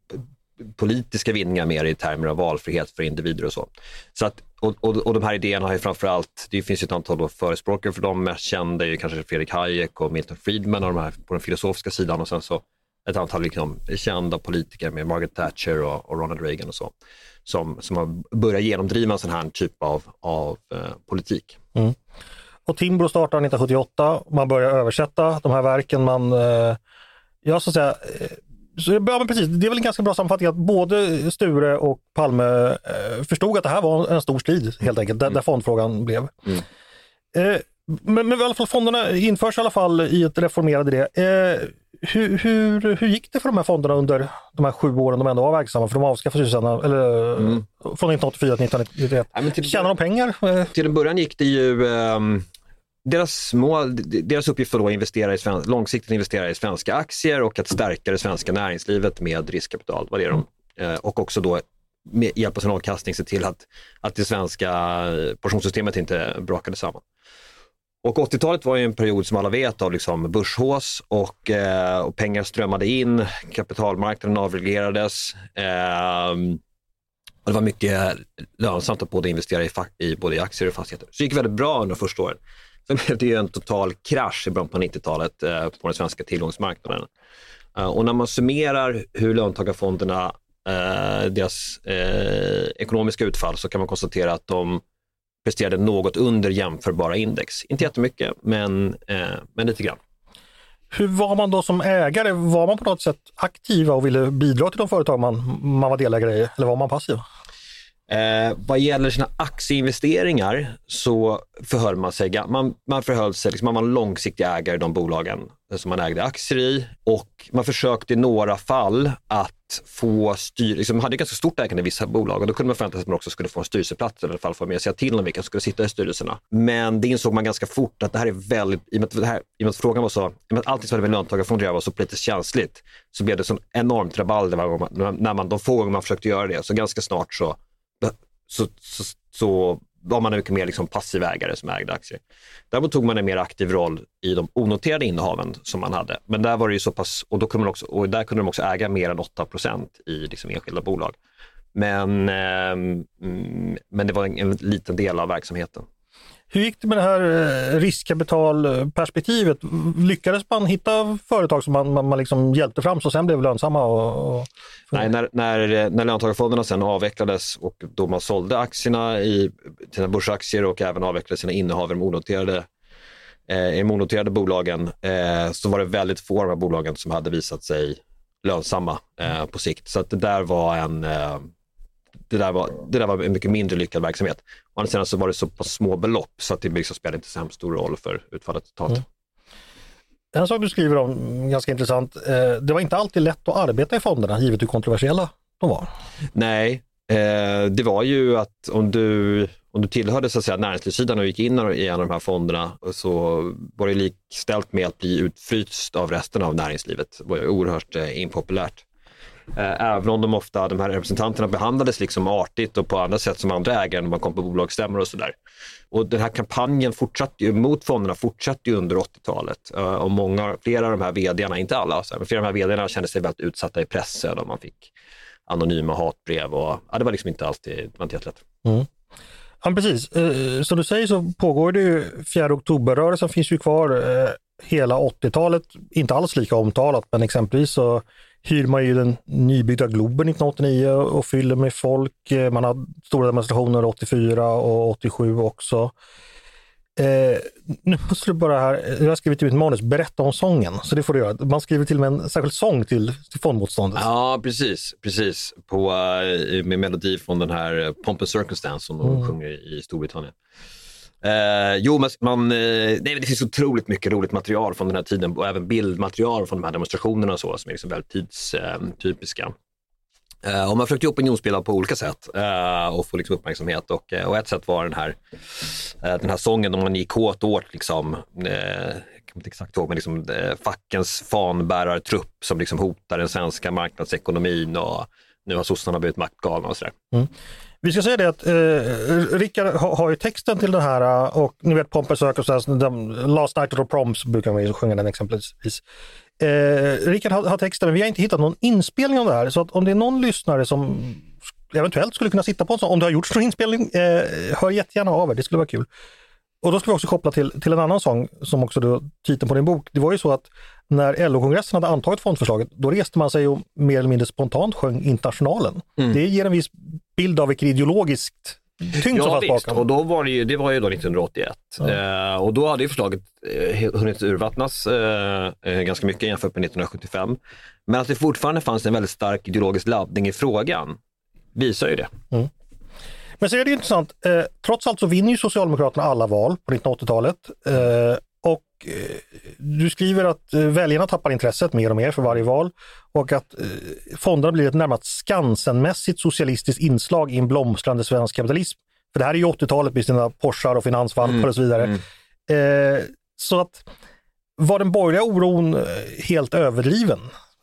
politiska vinningar mer i termer av valfrihet för individer och så. så att, och, och, och de här idéerna har ju framförallt, det finns ett antal förespråkare för de mest kända är kanske Fredrik Hayek och Milton Friedman och de här på den filosofiska sidan och sen så ett antal liksom kända politiker med Margaret Thatcher och, och Ronald Reagan och så som, som har börjat genomdriva en sån här typ av, av eh, politik. Mm. Och Timbro startar 1978, man börjar översätta de här verken. Man, eh, ja, så att säga, eh, så, ja, men precis, det är väl en ganska bra sammanfattning att både Sture och Palme eh, förstod att det här var en stor strid helt enkelt, där, mm. där fondfrågan blev. Mm. Eh, men, men i alla fall fonderna införs i alla fall i ett reformerade det. Eh, hur, hur, hur gick det för de här fonderna under de här sju åren de ändå var verksamma? För de avskaffades ju sen, eller, mm. från 1984 till 1991. Ja, Tjänar de pengar? Till en början gick det ju um deras mål, deras uppgift var då att investera i sven, långsiktigt investera i svenska aktier och att stärka det svenska näringslivet med riskkapital. Var det de, eh, och också då med hjälp av sin avkastning se till att, att det svenska eh, pensionssystemet inte brakade samman. Och 80-talet var ju en period som alla vet av liksom börshås och, eh, och pengar strömmade in, kapitalmarknaden avreglerades. Eh, och det var mycket lönsamt att både investera i, i, både i aktier och fastigheter. Så det gick väldigt bra under första åren. Sen blev det ju en total krasch i början på 90-talet eh, på den svenska tillgångsmarknaden. Eh, och när man summerar hur löntagarfonderna, eh, deras ekonomiska utfall, så kan man konstatera att de presterade något under jämförbara index. Inte jättemycket, men, men lite grann. Hur var man då som ägare? Var man på något sätt aktiva och ville bidra till de företag man, man var delägare i eller var man passiv? Eh, vad gäller sina aktieinvesteringar så förhöll man sig, man, man förhöll sig, liksom, man var långsiktig ägare i de bolagen eh, som man ägde aktier i och man försökte i några fall att få styr, liksom, man hade ganska stort ägande i vissa bolag och då kunde man förvänta sig att man också skulle få en styrelseplats eller i alla fall få med sig till om vilka som skulle sitta i styrelserna. Men det insåg man ganska fort att det här är väldigt, i och med att, det här, i och med att frågan var så, i och med att allting som hade med löntagarfonder att göra var så politiskt känsligt, så blev det sån enormt rabalder när man, de få gånger man försökte göra det. Så ganska snart så så, så, så var man en mycket mer liksom passiv ägare som ägde aktier. Däremot tog man en mer aktiv roll i de onoterade innehaven som man hade. Men där var det ju så pass, och, då kunde man också, och där kunde de också äga mer än 8% i liksom enskilda bolag. Men, eh, men det var en, en liten del av verksamheten. Hur gick det med det här eh, riskkapitalperspektivet? Lyckades man hitta företag som man, man, man liksom hjälpte fram så sen blev lönsamma? Och, och... Nej, när, när, eh, när löntagarfonderna sen avvecklades och då man sålde aktierna i sina börsaktier och även avvecklade sina innehav i de onoterade, eh, i de onoterade bolagen eh, så var det väldigt få av de här bolagen som hade visat sig lönsamma eh, på sikt. Så att det där var en eh, det där, var, det där var en mycket mindre lyckad verksamhet. Å andra sidan så var det så pass små belopp så att det liksom spelade inte så stor roll för utfallet totalt. Mm. En sak du skriver om, ganska intressant, eh, det var inte alltid lätt att arbeta i fonderna givet hur kontroversiella de var. Nej, eh, det var ju att om du, om du tillhörde så att säga, näringslivssidan och gick in i en av de här fonderna så var det likställt med att bli utfryst av resten av näringslivet. Det var oerhört eh, impopulärt. Eh, även om de ofta, de här representanterna behandlades liksom artigt och på andra sätt som andra ägare när man kom på bolagsstämmor och sådär. Och den här kampanjen fortsatte ju, mot fonderna fortsatte ju under 80-talet eh, och många, flera av de här vdarna, inte alla, men flera av de här vdarna kände sig väldigt utsatta i pressen och man fick anonyma hatbrev och ja, det var liksom inte alltid, det var inte jättelätt. Mm. Ja, precis. Eh, som du säger så pågår det ju 4 oktober-rörelsen finns ju kvar eh, hela 80-talet, inte alls lika omtalat, men exempelvis så hyr man ju den nybyggda Globen 1989 och fyller med folk. Eh, man har stora demonstrationer 84 och 87 också. Eh, nu måste du bara här, jag har skrivit i mitt manus, berätta om sången. Så det får du göra. Man skriver till och med en särskild sång till, till fondmotståndet. Ja, precis. precis. På, uh, med melodi från den här eh, Pomp and Circumstance som de mm. sjunger i Storbritannien. Eh, jo, man, man nej, det finns otroligt mycket roligt material från den här tiden och även bildmaterial från de här demonstrationerna och så, som är liksom väldigt tidstypiska. Eh, eh, och man försökte opinionsbilda på olika sätt eh, och få liksom uppmärksamhet och, och ett sätt var den här, den här sången om man gick hårt åt liksom, jag kommer inte exakt ihåg, men liksom, fackens fanbärartrupp som liksom hotar den svenska marknadsekonomin och nu har sossarna blivit maktgalna och sådär. Mm. Vi ska säga det att eh, Rickard har, har ju texten till den här och ni vet Pompers Circus, Last Night of the Proms brukar man ju sjunga den exempelvis. Eh, Rickard har, har texten, men vi har inte hittat någon inspelning av det här. Så att om det är någon lyssnare som eventuellt skulle kunna sitta på en sån, om det har gjorts någon inspelning, eh, hör jättegärna av er, det skulle vara kul. Och då ska vi också koppla till, till en annan sång som också du titeln på din bok. Det var ju så att när LO-kongressen hade antagit fondförslaget, då reste man sig och mer eller mindre spontant sjöng Internationalen. Mm. Det ger en viss bild av vilket ideologiskt tyngd ja, som fanns bakom. och då var det, ju, det var ju då 1981. Ja. Eh, och då hade ju förslaget eh, hunnit urvattnas eh, eh ganska mycket jämfört med 1975. Men att det fortfarande fanns en väldigt stark ideologisk laddning i frågan visar ju det. Mm. Men så är det intressant, eh, trots allt så vinner ju Socialdemokraterna alla val på 1980-talet. Eh, och eh, du skriver att eh, väljarna tappar intresset mer och mer för varje val och att eh, fonderna blir ett närmast Skansenmässigt socialistiskt inslag i en blomstrande svensk kapitalism. För det här är ju 80-talet med sina Porschar och finansvalpar mm. och så vidare. Mm. Eh, så att var den borgerliga oron helt överdriven?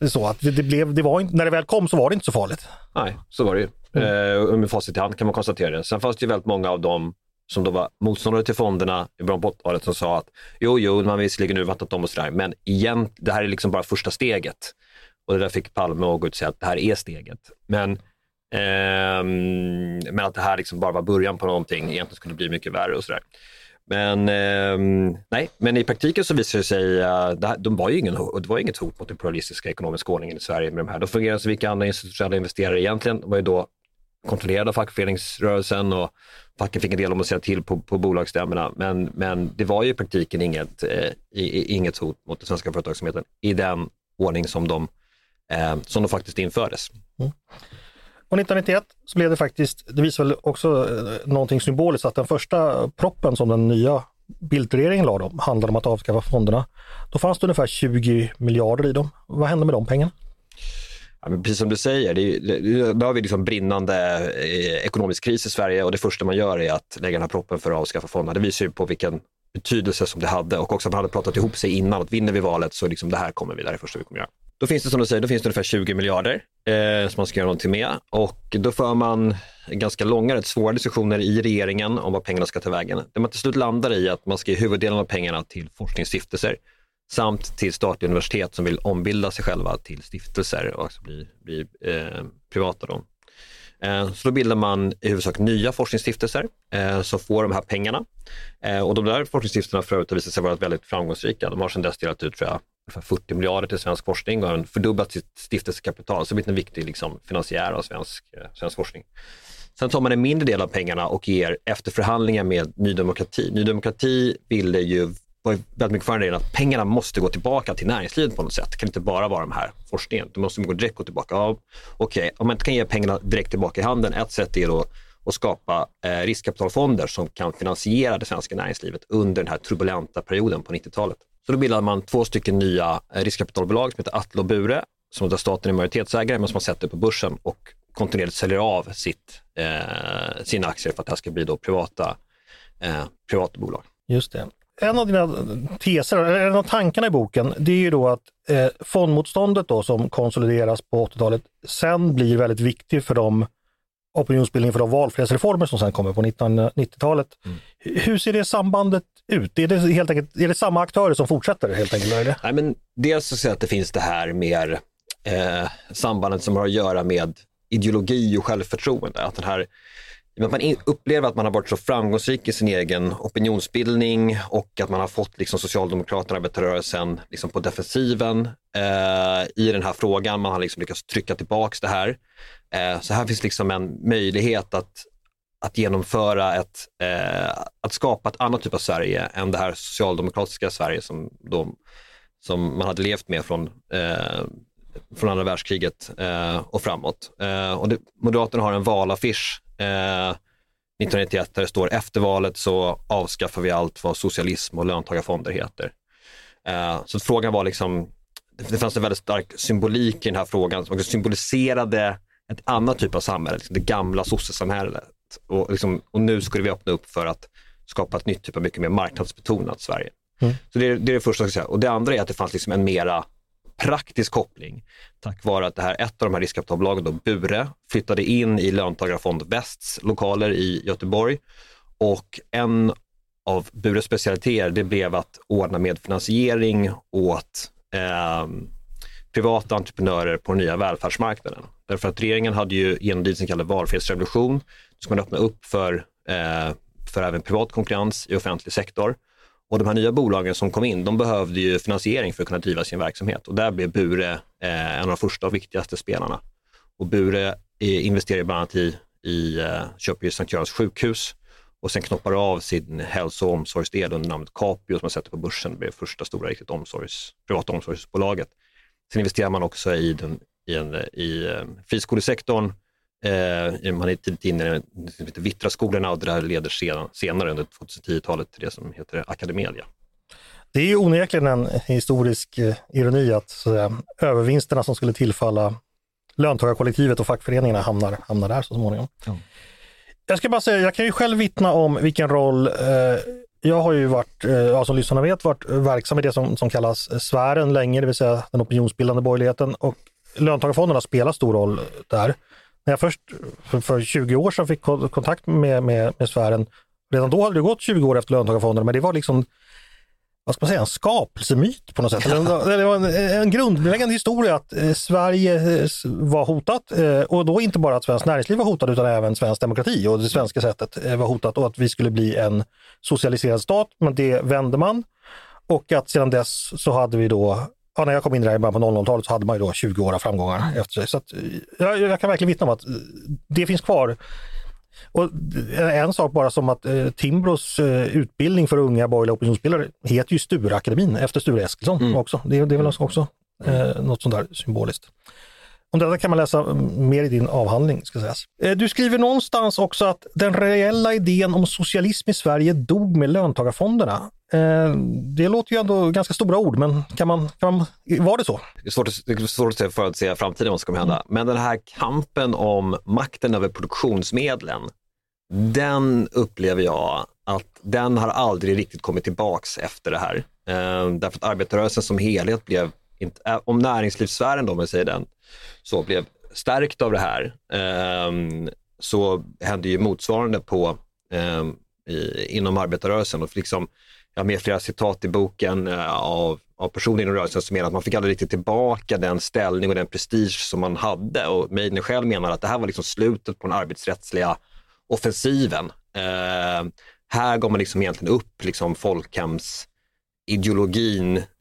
Så att det, det blev, det var inte, när det väl kom så var det inte så farligt. Nej, så var det ju. Mm. Eh, med facit i hand kan man konstatera det. Sen fanns det ju väldigt många av dem som då var motståndare till fonderna i början på 80-talet som sa att jo, jo, man har visserligen urvattnat dem och sådär, men igen, det här är liksom bara första steget. Och det där fick Palme att gå ut och säga att det här är steget. Men, eh, men att det här liksom bara var början på någonting, egentligen skulle det bli mycket värre och sådär. Men, eh, nej, men i praktiken så visade det sig eh, att uh, de var ju ingen, det var inget hot mot den pluralistiska ekonomiska ordningen i Sverige med de här. De fungerade som vilka andra institutionella investerare egentligen. De var ju då kontrollerade av fackföreningsrörelsen och facken fick en del om att säga till på, på bolagsstämmorna. Men, men det var ju i praktiken inget, eh, inget hot mot den svenska företagsamheten i den ordning som de, eh, som de faktiskt infördes. Mm. Och 1991 så blev det faktiskt, det visar väl också eh, någonting symboliskt, att den första proppen som den nya Bildtregeringen lade om handlade om att avskaffa fonderna. Då fanns det ungefär 20 miljarder i dem. Vad hände med de pengarna? Ja, men precis som du säger, det, är, nu har vi liksom brinnande eh, ekonomisk kris i Sverige och det första man gör är att lägga den här proppen för att avskaffa fonderna. Det visar ju på vilken betydelse som det hade och också att man hade pratat ihop sig innan att vinner vi valet så liksom det här kommer vi, det här är det första vi kommer göra. Då finns det som du säger, då finns det ungefär 20 miljarder eh, som man ska göra någonting med och då för man ganska långa, rätt svåra diskussioner i regeringen om vad pengarna ska ta vägen. Det man till slut landar i att man ska ge huvuddelen av pengarna till forskningsstiftelser samt till statliga universitet som vill ombilda sig själva till stiftelser och alltså bli, bli eh, privata. Då. Eh, så då bildar man i huvudsak nya forskningsstiftelser eh, som får de här pengarna. Eh, och de där forskningsstiftelserna för övrigt har visat sig vara väldigt framgångsrika. De har sedan dess delat ut tror jag, ungefär 40 miljarder till svensk forskning och har fördubblat sitt stiftelsekapital, så blivit en viktig liksom, finansiär av svensk, eh, svensk forskning. Sen tar man en mindre del av pengarna och ger efter förhandlingar med Ny Demokrati. Ny Demokrati ville ju var väldigt mycket för den att pengarna måste gå tillbaka till näringslivet på något sätt. Det kan inte bara vara de här forskningen. De måste gå direkt gå tillbaka. Ja, Okej, okay. om man inte kan ge pengarna direkt tillbaka i handen, ett sätt är då att skapa eh, riskkapitalfonder som kan finansiera det svenska näringslivet under den här turbulenta perioden på 90-talet. Så då bildade man två stycken nya eh, riskkapitalbolag som heter Atle och Bure, som där staten är majoritetsägare men som man sätter på börsen och kontinuerligt säljer av sitt, eh, sina aktier för att det här ska bli då privata, eh, privata bolag. Just det en av dina teser, eller en av tankarna i boken, det är ju då att eh, fondmotståndet då som konsolideras på 80-talet sen blir väldigt viktig för de opinionsbildning för de valfrihetsreformer som sen kommer på 1990-talet. Mm. Hur ser det sambandet ut? Är det, helt enkelt, är det samma aktörer som fortsätter helt enkelt? Eller? Nej, men dels så ser jag att det finns det här mer eh, sambandet som har att göra med ideologi och självförtroende. Att den här med att man upplever att man har varit så framgångsrik i sin egen opinionsbildning och att man har fått liksom Socialdemokraterna och arbetarrörelsen liksom på defensiven eh, i den här frågan. Man har liksom lyckats trycka tillbaks det här. Eh, så här finns liksom en möjlighet att, att genomföra ett, eh, att skapa ett annat typ av Sverige än det här socialdemokratiska Sverige som, de, som man hade levt med från eh, från andra världskriget eh, och framåt. Eh, och det, Moderaterna har en valaffisch eh, 1991 där det står efter valet så avskaffar vi allt vad socialism och löntagarfonder heter. Eh, så frågan var liksom, det, fanns en väldigt stark symbolik i den här frågan som symboliserade ett annat typ av samhälle, liksom det gamla sossesamhället. Och, liksom, och nu skulle vi öppna upp för att skapa ett nytt typ av mycket mer marknadsbetonat Sverige. Så det är, det är det första jag ska säga. Och det andra är att det fanns liksom en mera praktisk koppling tack vare att det här, ett av de här riskkapitalbolagen, då, Bure, flyttade in i Löntagarfond Västs lokaler i Göteborg och en av Bures specialiteter det blev att ordna med finansiering åt eh, privata entreprenörer på den nya välfärdsmarknaden. Därför att regeringen hade ju genomdrivit sin kallade valfrihetsrevolution. Nu ska man öppna upp för, eh, för även privat konkurrens i offentlig sektor. Och de här nya bolagen som kom in, de behövde ju finansiering för att kunna driva sin verksamhet och där blev Bure eh, en av de första och viktigaste spelarna. Och Bure eh, investerar bland annat i, i eh, köper ju Sankt Görans sjukhus och sen knoppar av sin hälso och omsorgsdel under namnet Capio som man sätter på börsen. Det blev första stora riktigt omsorgs, privata omsorgsbolaget. Sen investerar man också i, den, i, en, i eh, friskolesektorn. Eh, man är tidigt inne i Vittraskolorna och det där leder sedan, senare under 2010-talet till det som heter Academedia. Det är ju onekligen en historisk eh, ironi att, så att säga, övervinsterna som skulle tillfalla löntagarkollektivet och fackföreningarna hamnar, hamnar där så småningom. Ja. Jag ska bara säga, jag kan ju själv vittna om vilken roll eh, jag har ju varit, eh, som lyssnarna vet, varit verksam i det som, som kallas sfären länge, det vill säga den opinionsbildande borgerligheten och löntagarfonderna spelar stor roll där. När jag först för, för 20 år sedan fick ko- kontakt med, med, med sfären, redan då hade det gått 20 år efter löntagarfonderna, men det var liksom vad ska man säga, en skapelsemyt på något sätt. Det var en, en grundläggande historia att eh, Sverige eh, var hotat eh, och då inte bara att svenskt näringsliv var hotat utan även svensk demokrati och det svenska sättet var hotat och att vi skulle bli en socialiserad stat. Men det vände man och att sedan dess så hade vi då Ja, när jag kom in där i början på 00-talet så hade man ju då 20 år av framgångar efter sig. Så att, eh, jag, jag kan verkligen vittna om att eh, det finns kvar. Och en sak bara som att eh, Timbros eh, utbildning för unga borgerliga opinionsbildare heter ju Stureakademin efter Sture Eskilsson också. Det, det är väl också eh, något sånt där symboliskt. Om detta kan man läsa mm, mer i din avhandling. Ska sägas. Eh, du skriver någonstans också att den reella idén om socialism i Sverige dog med löntagarfonderna. Eh, det låter ju ändå ganska stora ord, men kan man, kan man, var det så? Det är svårt att, det är svårt att förutsäga framtiden vad som kommer hända. Men den här kampen om makten över produktionsmedlen, den upplever jag att den har aldrig riktigt kommit tillbaks efter det här. Eh, därför att arbetarrörelsen som helhet blev, inte, eh, om näringslivssfären då, om jag säger den, så blev stärkt av det här, eh, så hände ju motsvarande på, eh, i, inom arbetarrörelsen. Och liksom, jag har med flera citat i boken eh, av, av personer inom rörelsen som menar att man fick aldrig riktigt tillbaka den ställning och den prestige som man hade. Och Meidner själv menar att det här var liksom slutet på den arbetsrättsliga offensiven. Eh, här går man liksom egentligen upp liksom folkhemsideologin.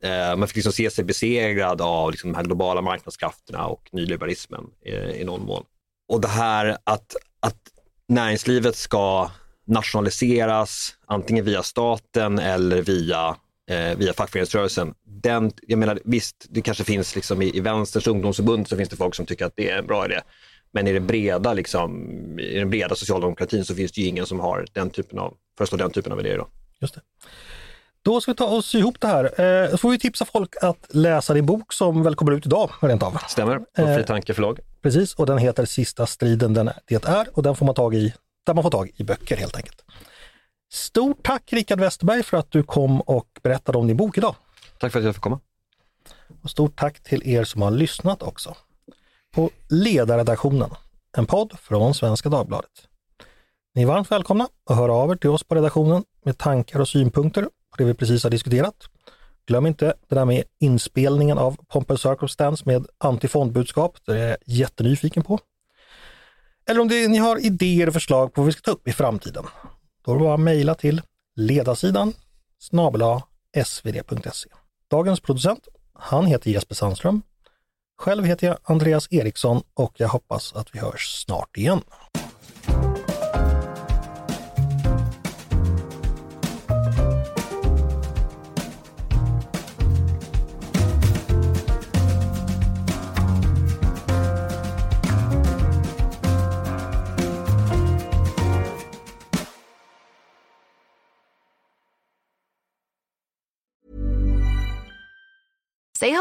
Eh, man fick liksom se sig besegrad av liksom de här globala marknadskrafterna och nyliberalismen eh, i någon mån. Och det här att, att näringslivet ska nationaliseras antingen via staten eller via, eh, via fackföreningsrörelsen. Den, jag menar, visst, det kanske finns liksom i, i vänsterns ungdomsförbund så finns det folk som tycker att det är en bra idé. Men i, det breda, liksom, i den breda socialdemokratin så finns det ju ingen som har den typen av, föreslår den typen av idéer. Då. Just det. Då ska vi ta oss ihop det här. Eh, så får vi tipsa folk att läsa din bok som väl kommer ut idag rent av. Stämmer, på Eh, Fri Tanke förlag. Precis, och den heter Sista striden den det är och den får man tag i där man får tag i böcker helt enkelt. Stort tack Rickard Westerberg för att du kom och berättade om din bok idag. Tack för att jag fick komma. Och stort tack till er som har lyssnat också. På Ledarredaktionen, en podd från Svenska Dagbladet. Ni är varmt välkomna att höra av er till oss på redaktionen med tankar och synpunkter det vi precis har diskuterat. Glöm inte det där med inspelningen av Pomp and Circumstance med antifondbudskap. Det är jag jättenyfiken på. Eller om det, ni har idéer och förslag på vad vi ska ta upp i framtiden. Då är det bara att mejla till ledarsidan snabel svd.se. Dagens producent, han heter Jesper Sandström. Själv heter jag Andreas Eriksson och jag hoppas att vi hörs snart igen.